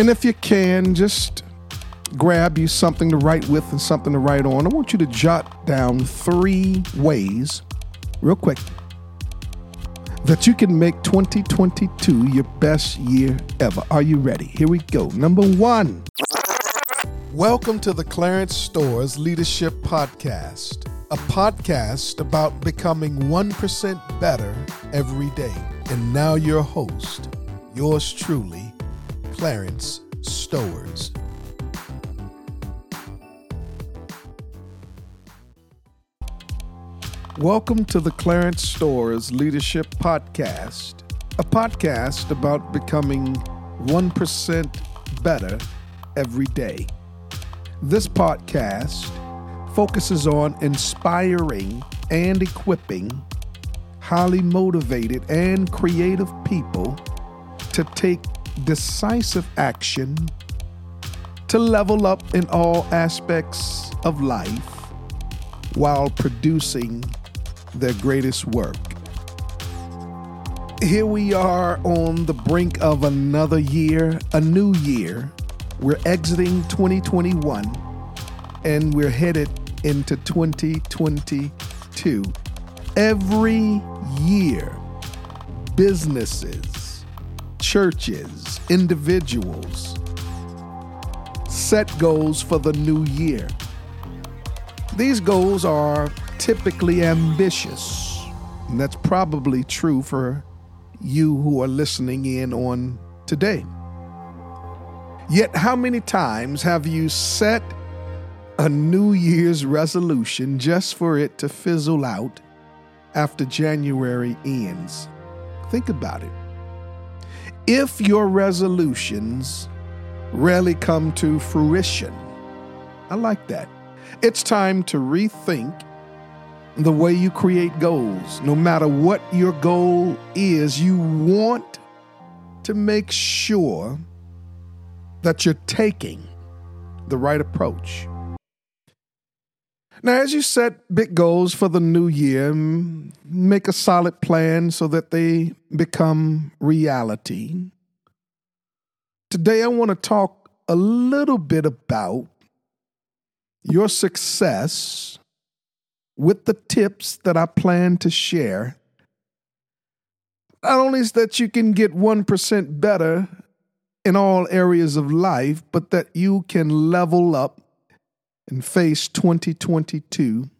And if you can, just grab you something to write with and something to write on. I want you to jot down three ways, real quick, that you can make 2022 your best year ever. Are you ready? Here we go. Number one. Welcome to the Clarence Stowers Leadership Podcast, a podcast about becoming 1% better every day. And now, your host, yours truly, Clarence Stowers. Welcome to the Clarence Stowers Leadership Podcast, a podcast about becoming 1% better every day. This podcast focuses on inspiring and equipping highly motivated and creative people to take decisive action to level up in all aspects of life while producing their greatest work. Here we are on the brink of another year, a new year. We're exiting 2021 and we're headed into 2022. Every year, businesses, churches, individuals set goals for the new year. These goals are typically ambitious, and that's probably true for you who are listening in on today. Yet, how many times have you set a New Year's resolution just for it to fizzle out after January ends? Think about it. If your resolutions rarely come to fruition, I like that. It's time to rethink the way you create goals. No matter what your goal is, you want to make sure that you're taking the right approach. Now, as you set big goals for the new year, make a solid plan so that they become reality. Today, I want to talk a little bit about your success with the tips that I plan to share. Not only is that you can get 1% better in all areas of life, but that you can level up and face 2022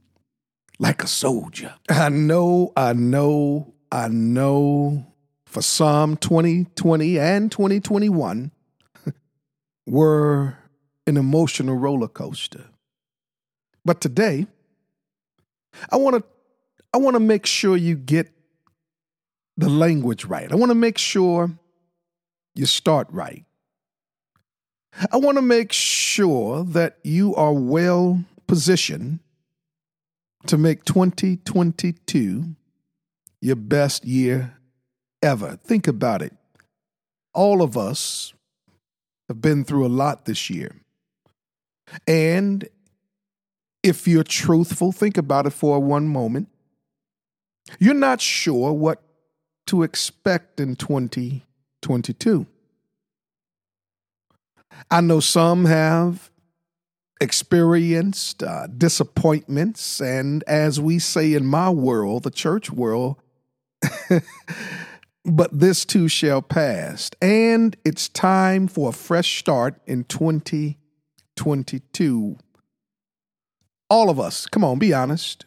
like a soldier. I know, I know, I know for some 2020 and 2021 were an emotional roller coaster. But today, I want to I want to make sure you get the language right. I want to make sure you start right. I want to make sure that you are well positioned to make 2022 your best year ever. Think about it. All of us have been through a lot this year. And if you're truthful, think about it for one moment. You're not sure what to expect in 2022. I know some have experienced uh, disappointments, and as we say in my world, the church world, but this too shall pass. And it's time for a fresh start in 2022 all of us, come on, be honest.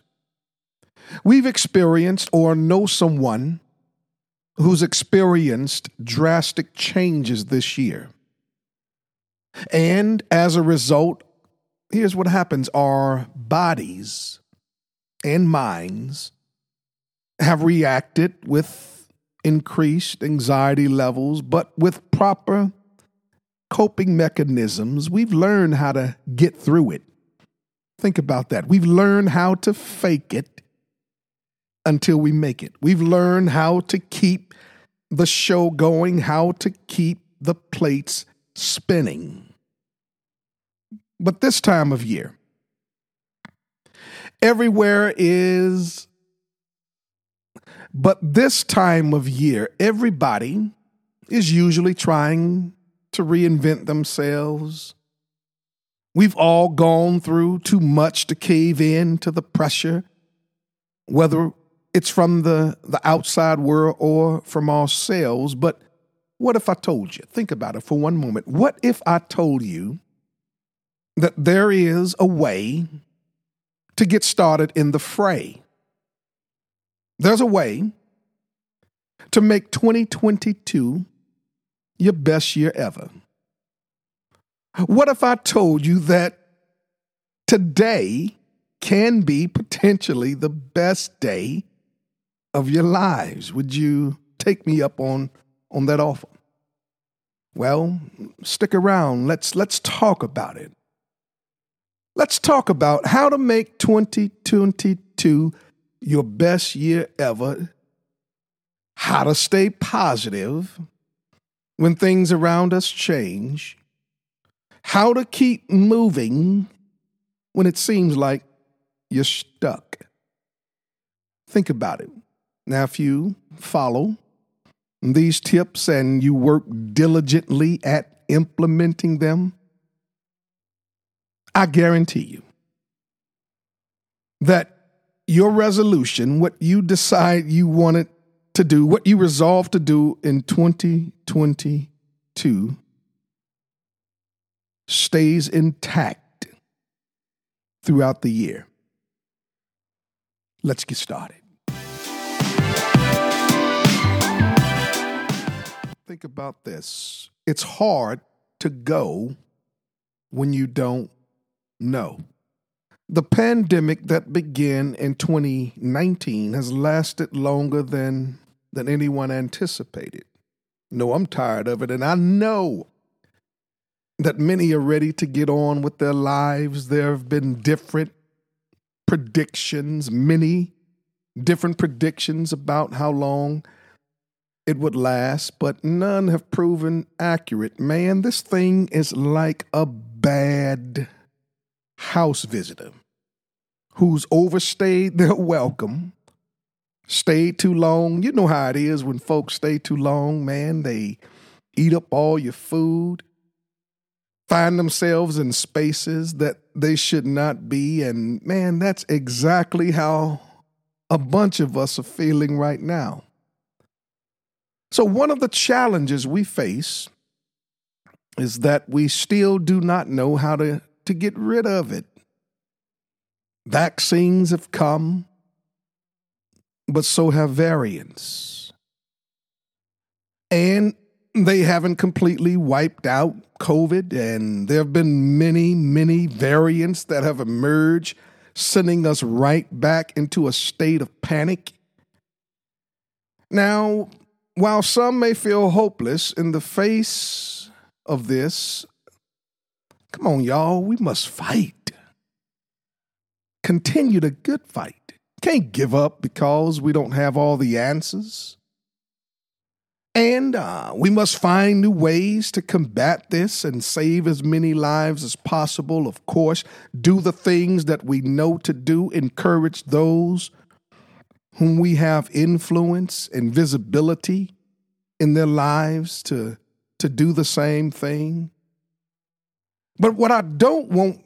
We've experienced or know someone who's experienced drastic changes this year. And as a result, here's what happens our bodies and minds have reacted with increased anxiety levels, but with proper coping mechanisms, we've learned how to get through it. Think about that. We've learned how to fake it until we make it. We've learned how to keep the show going, how to keep the plates spinning. But this time of year, everywhere is, but this time of year, everybody is usually trying to reinvent themselves. We've all gone through too much to cave in to the pressure, whether it's from the, the outside world or from ourselves. But what if I told you? Think about it for one moment. What if I told you that there is a way to get started in the fray? There's a way to make 2022 your best year ever. What if I told you that today can be potentially the best day of your lives? Would you take me up on, on that offer? Well, stick around. Let's, let's talk about it. Let's talk about how to make 2022 your best year ever, how to stay positive when things around us change, how to keep moving when it seems like you're stuck. Think about it. Now, if you follow these tips and you work diligently at implementing them, I guarantee you that your resolution, what you decide you wanted to do, what you resolve to do in 2022, stays intact throughout the year. Let's get started. Think about this it's hard to go when you don't know. The pandemic that began in 2019 has lasted longer than, than anyone anticipated. No, I'm tired of it, and I know that many are ready to get on with their lives. There have been different predictions, many different predictions about how long it would last, but none have proven accurate. Man, this thing is like a bad house visitor who's overstayed their welcome, stayed too long. You know how it is when folks stay too long, man. They eat up all your food, find themselves in spaces that they should not be. And man, that's exactly how a bunch of us are feeling right now. So, one of the challenges we face is that we still do not know how to to get rid of it. Vaccines have come, but so have variants. And they haven't completely wiped out COVID, and there have been many, many variants that have emerged, sending us right back into a state of panic. Now, while some may feel hopeless in the face of this, Come on, y'all. We must fight. Continue the good fight. Can't give up because we don't have all the answers. And uh, we must find new ways to combat this and save as many lives as possible. Of course, do the things that we know to do, encourage those whom we have influence and visibility in their lives to, to do the same thing. But what I don't want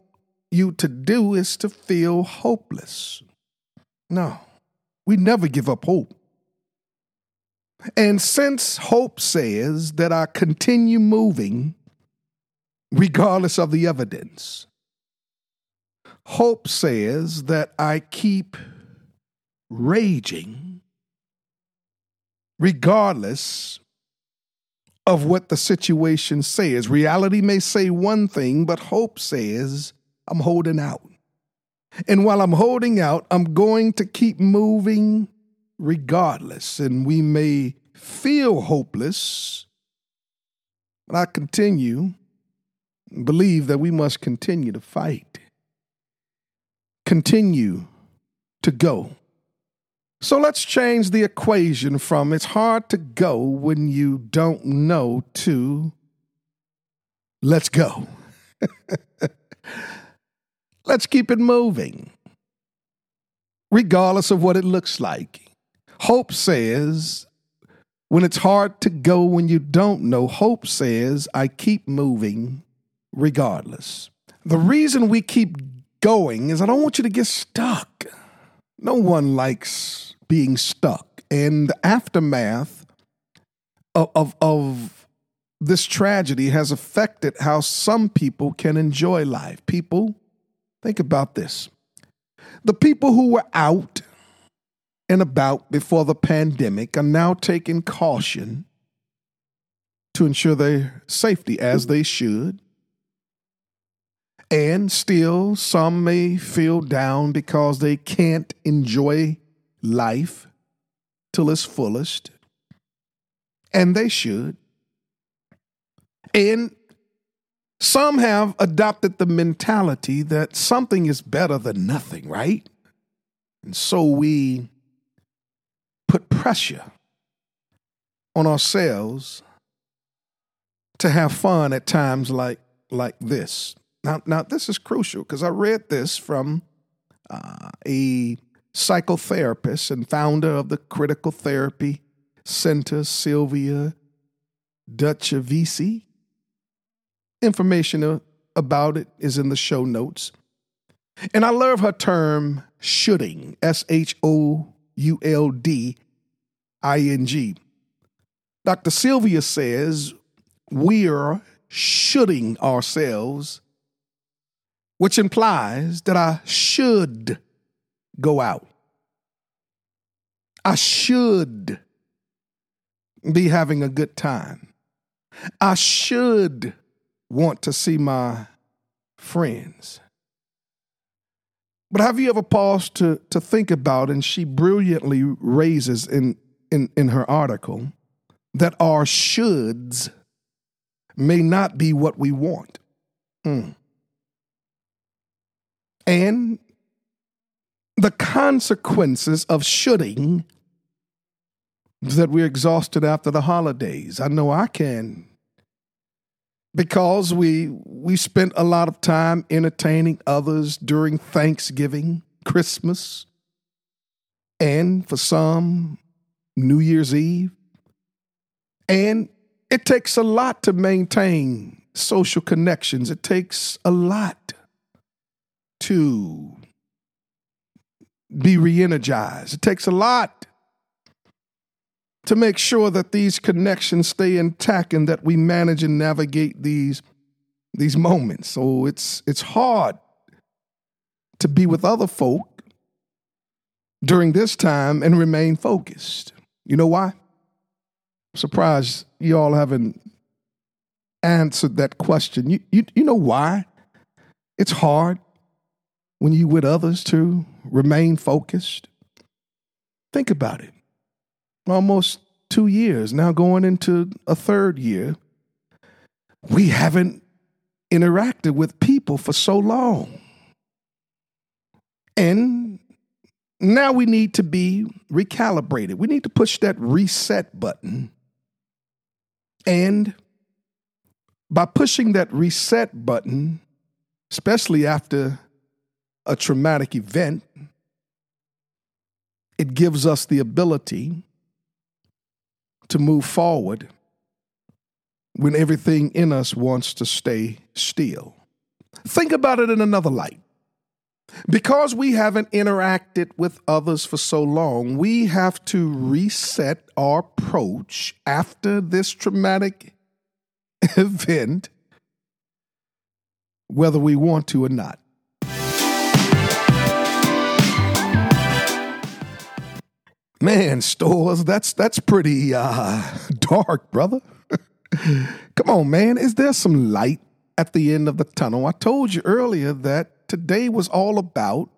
you to do is to feel hopeless. No, we never give up hope. And since hope says that I continue moving regardless of the evidence, hope says that I keep raging regardless of what the situation says. Reality may say one thing, but hope says, I'm holding out. And while I'm holding out, I'm going to keep moving regardless. And we may feel hopeless, but I continue, believe that we must continue to fight, continue to go. So let's change the equation from it's hard to go when you don't know to let's go. let's keep it moving, regardless of what it looks like. Hope says When it's hard to go when you don't know, hope says, I keep moving regardless. The reason we keep going is I don't want you to get stuck. No one likes being stuck. And the aftermath of, of, of this tragedy has affected how some people can enjoy life. People, think about this. The people who were out and about before the pandemic are now taking caution to ensure their safety as they should. And still, some may feel down because they can't enjoy life till its fullest. And they should. And some have adopted the mentality that something is better than nothing, right? And so we put pressure on ourselves to have fun at times like like this. Now, now this is crucial because I read this from uh, a psychotherapist and founder of the Critical Therapy Center, Silvia Dutchevici. Information about it is in the show notes. And I love her term shoulding, S H O U L D I N G. Dr. Silvia says we're shoulding ourselves, which implies that I should go out. I should be having a good time. I should want to see my friends. But have you ever paused to, to think about, and she brilliantly raises in, in, in her article, that our shoulds may not be what we want. Mm. And the consequences of shoulding that we're exhausted after the holidays. I know I can because we we spent a lot of time entertaining others during Thanksgiving, Christmas, and for some New Year's Eve. And it takes a lot to maintain social connections. It takes a lot to be re-energized. It takes a lot to make sure that these connections stay intact and that we manage and navigate these these moments. So it's it's hard to be with other folk during this time and remain focused. You know why? I'm surprised you all haven't answered that question. You, you, you know why? It's hard when you with others to remain focused. Think about it almost two years, now going into a third year, we haven't interacted with people for so long. And now we need to be recalibrated. We need to push that reset button. And by pushing that reset button, especially after a traumatic event, it gives us the ability to move forward when everything in us wants to stay still. Think about it in another light. Because we haven't interacted with others for so long, we have to reset our approach after this traumatic event, whether we want to or not. Man, Stowers, that's that's pretty uh, dark, brother. Come on, man. Is there some light at the end of the tunnel? I told you earlier that today was all about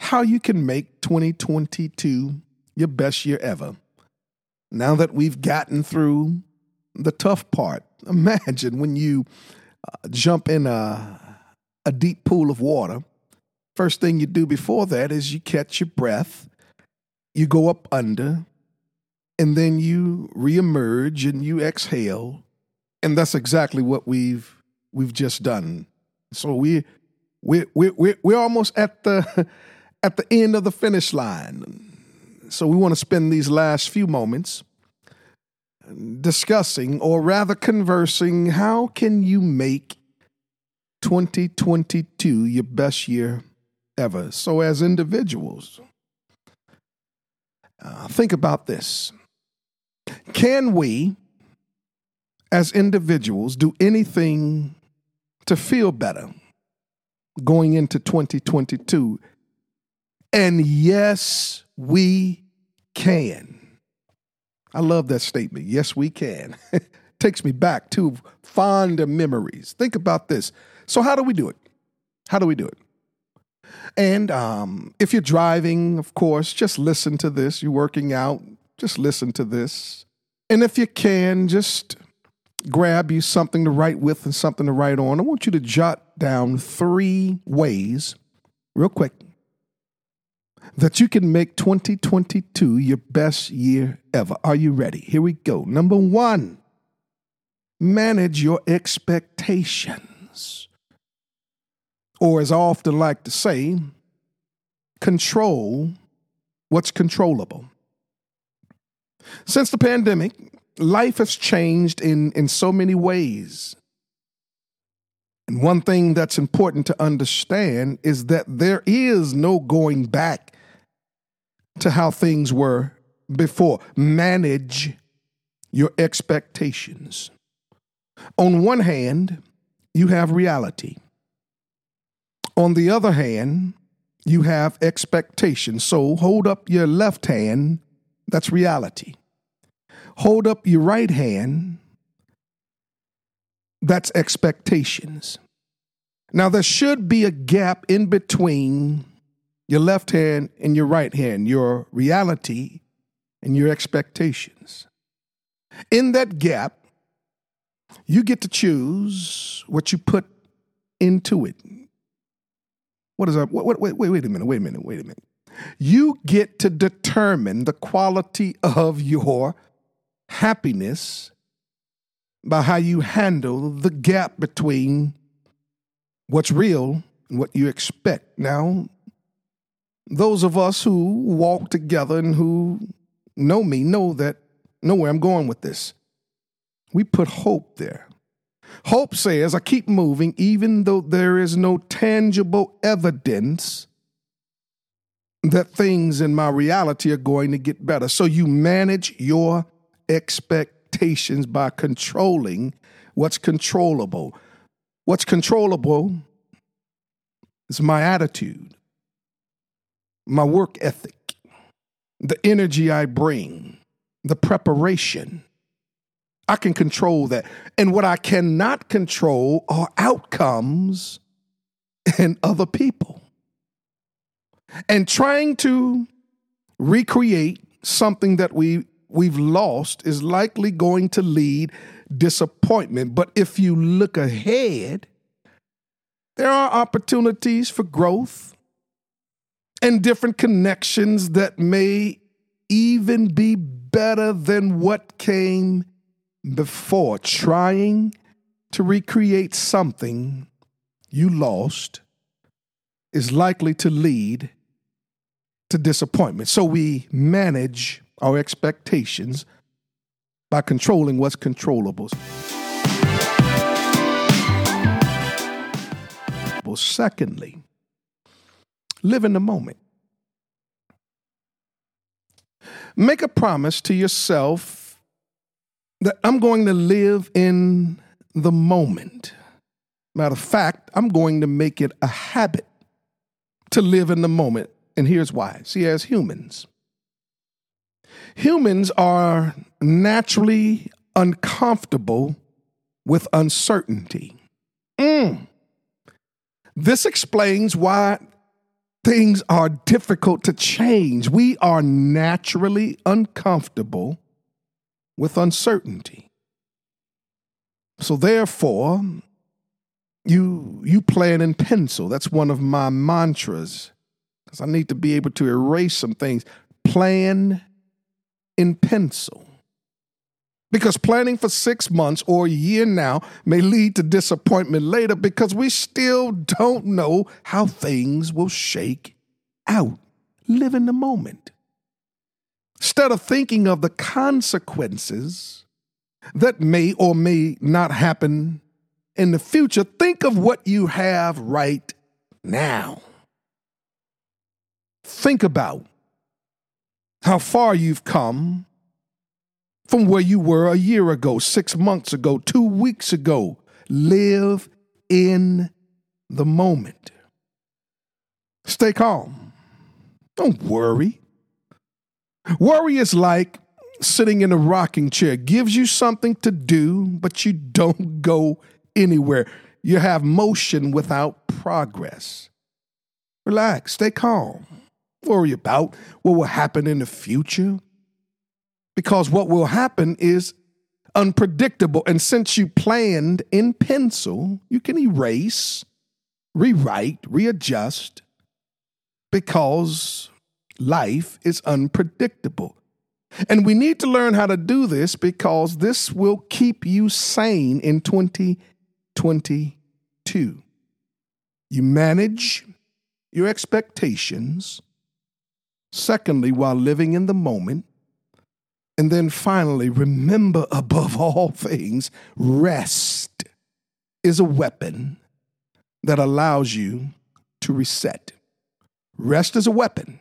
how you can make 2022 your best year ever. Now that we've gotten through the tough part, imagine when you uh, jump in a, a deep pool of water. First thing you do before that is you catch your breath you go up under, and then you reemerge and you exhale, and that's exactly what we've we've just done. So we we we we we're almost at the at the end of the finish line. So we want to spend these last few moments discussing, or rather conversing, how can you make 2022 your best year ever? So, as individuals, uh, think about this. Can we, as individuals, do anything to feel better going into 2022? And yes, we can. I love that statement. Yes, we can. Takes me back to fond memories. Think about this. So, how do we do it? How do we do it? And um, if you're driving, of course, just listen to this. You're working out, just listen to this. And if you can, just grab you something to write with and something to write on. I want you to jot down three ways, real quick, that you can make 2022 your best year ever. Are you ready? Here we go. Number one, manage your expectations. Or, as I often like to say, control what's controllable. Since the pandemic, life has changed in, in so many ways. And one thing that's important to understand is that there is no going back to how things were before. Manage your expectations. On one hand, you have reality. On the other hand, you have expectation. So hold up your left hand, that's reality. Hold up your right hand, that's expectations. Now, there should be a gap in between your left hand and your right hand, your reality and your expectations. In that gap, you get to choose what you put into it. What is that? Wait, wait, wait, wait a minute, wait a minute, wait a minute. You get to determine the quality of your happiness by how you handle the gap between what's real and what you expect. Now, those of us who walk together and who know me know that know where I'm going with this. We put hope there. Hope says, I keep moving even though there is no tangible evidence that things in my reality are going to get better. So you manage your expectations by controlling what's controllable. What's controllable is my attitude, my work ethic, the energy I bring, the preparation. I can control that. And what I cannot control are outcomes and other people. And trying to recreate something that we we've lost is likely going to lead disappointment. But if you look ahead, there are opportunities for growth and different connections that may even be better than what came before. Trying to recreate something you lost is likely to lead to disappointment. So we manage our expectations by controlling what's controllable. Well, secondly, live in the moment. Make a promise to yourself that I'm going to live in the moment. Matter of fact, I'm going to make it a habit to live in the moment. And here's why. See, as humans, Humans are naturally uncomfortable with uncertainty. Mm. This explains why things are difficult to change. We are naturally uncomfortable with uncertainty. So therefore, you you plan in pencil. That's one of my mantras. Because I need to be able to erase some things. Plan in pencil. Because planning for six months or a year now may lead to disappointment later because we still don't know how things will shake out. Live in the moment. Instead of thinking of the consequences that may or may not happen in the future, think of what you have right now. Think about how far you've come from where you were a year ago, six months ago, two weeks ago. Live in the moment. Stay calm. Don't worry. Worry is like sitting in a rocking chair, gives you something to do, but you don't go anywhere. You have motion without progress. Relax, stay calm. Worry about what will happen in the future. Because what will happen is unpredictable. And since you planned in pencil, you can erase, rewrite, readjust, because life is unpredictable. And we need to learn how to do this because this will keep you sane in 2022. You manage your expectations. Secondly, while living in the moment. And then finally, remember above all things, rest is a weapon that allows you to reset. Rest is a weapon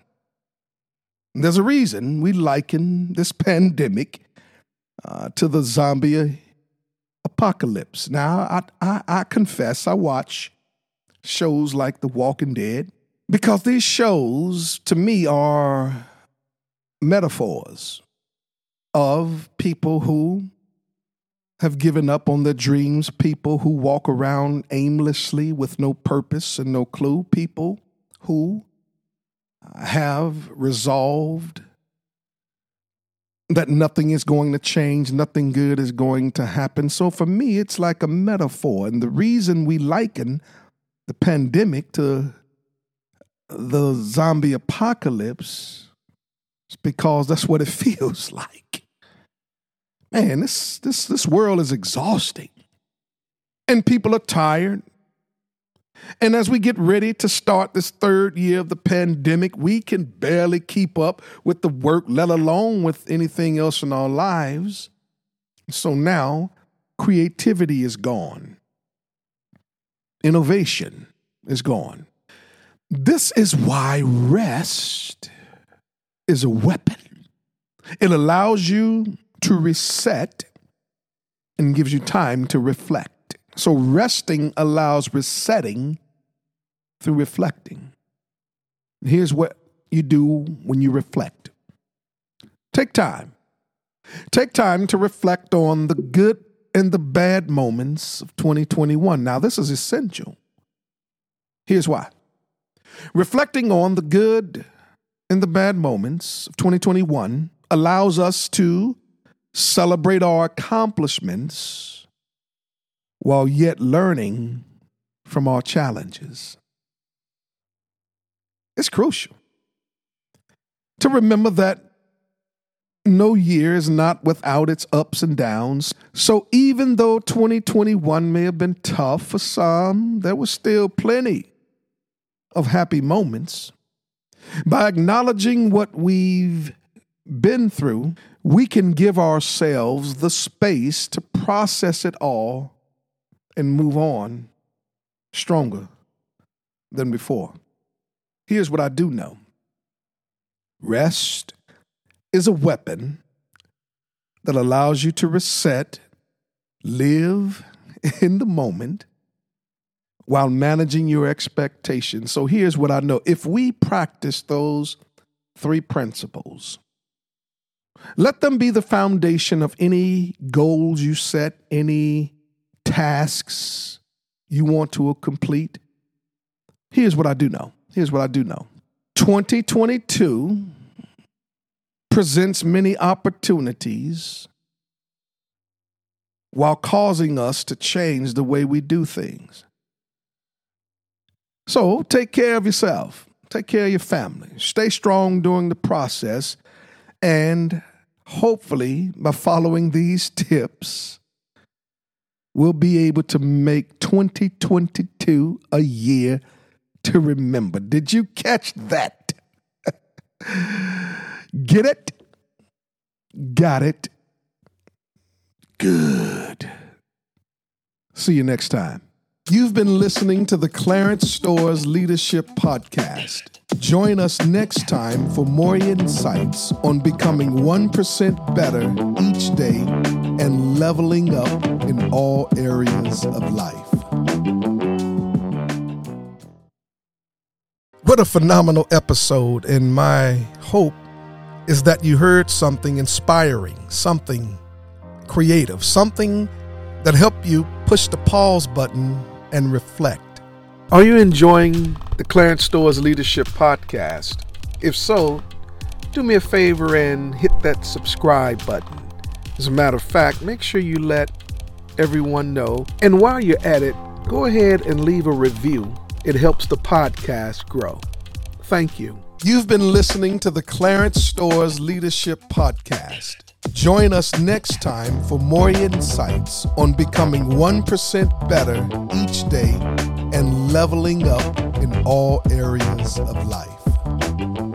there's a reason we liken this pandemic uh, to the zombie apocalypse. Now, I, I, I confess, I watch shows like The Walking Dead because these shows, to me, are metaphors of people who have given up on their dreams, people who walk around aimlessly with no purpose and no clue, people who have resolved that nothing is going to change, nothing good is going to happen. So for me, it's like a metaphor. And the reason we liken the pandemic to the zombie apocalypse is because that's what it feels like. Man, this this this world is exhausting. And people are tired. And as we get ready to start this third year of the pandemic, we can barely keep up with the work, let alone with anything else in our lives. So now creativity is gone, innovation is gone. This is why rest is a weapon. It allows you to reset and gives you time to reflect. So resting allows resetting through reflecting. Here's what you do when you reflect take time. Take time to reflect on the good and the bad moments of 2021. Now, this is essential. Here's why reflecting on the good and the bad moments of 2021 allows us to celebrate our accomplishments while yet learning from our challenges. It's crucial to remember that no year is not without its ups and downs. So even though 2021 may have been tough for some, there was still plenty of happy moments. By acknowledging what we've been through, we can give ourselves the space to process it all and move on stronger than before. Here's what I do know rest is a weapon that allows you to reset, live in the moment while managing your expectations. So here's what I know if we practice those three principles, let them be the foundation of any goals you set, any tasks you want to complete, here's what I do know. Here's what I do know 2022 presents many opportunities while causing us to change the way we do things. So take care of yourself, take care of your family, stay strong during the process, and hopefully, by following these tips, we'll be able to make 2022 a year to remember. Did you catch that? Get it? Got it? Good. See you next time. You've been listening to the Clarence Stowers Leadership Podcast. Join us next time for more insights on becoming 1% better each day and leveling up in all areas of life. What a phenomenal episode, and my hope is that you heard something inspiring, something creative, something that helped you push the pause button and reflect. Are you enjoying the Clarence Stowers Leadership Podcast? If so, do me a favor and hit that subscribe button. As a matter of fact, make sure you let everyone know. And while you're at it, go ahead and leave a review. It helps the podcast grow. Thank you. You've been listening to the Clarence Stowers Leadership Podcast. Join us next time for more insights on becoming 1% better each day and leveling up in all areas of life.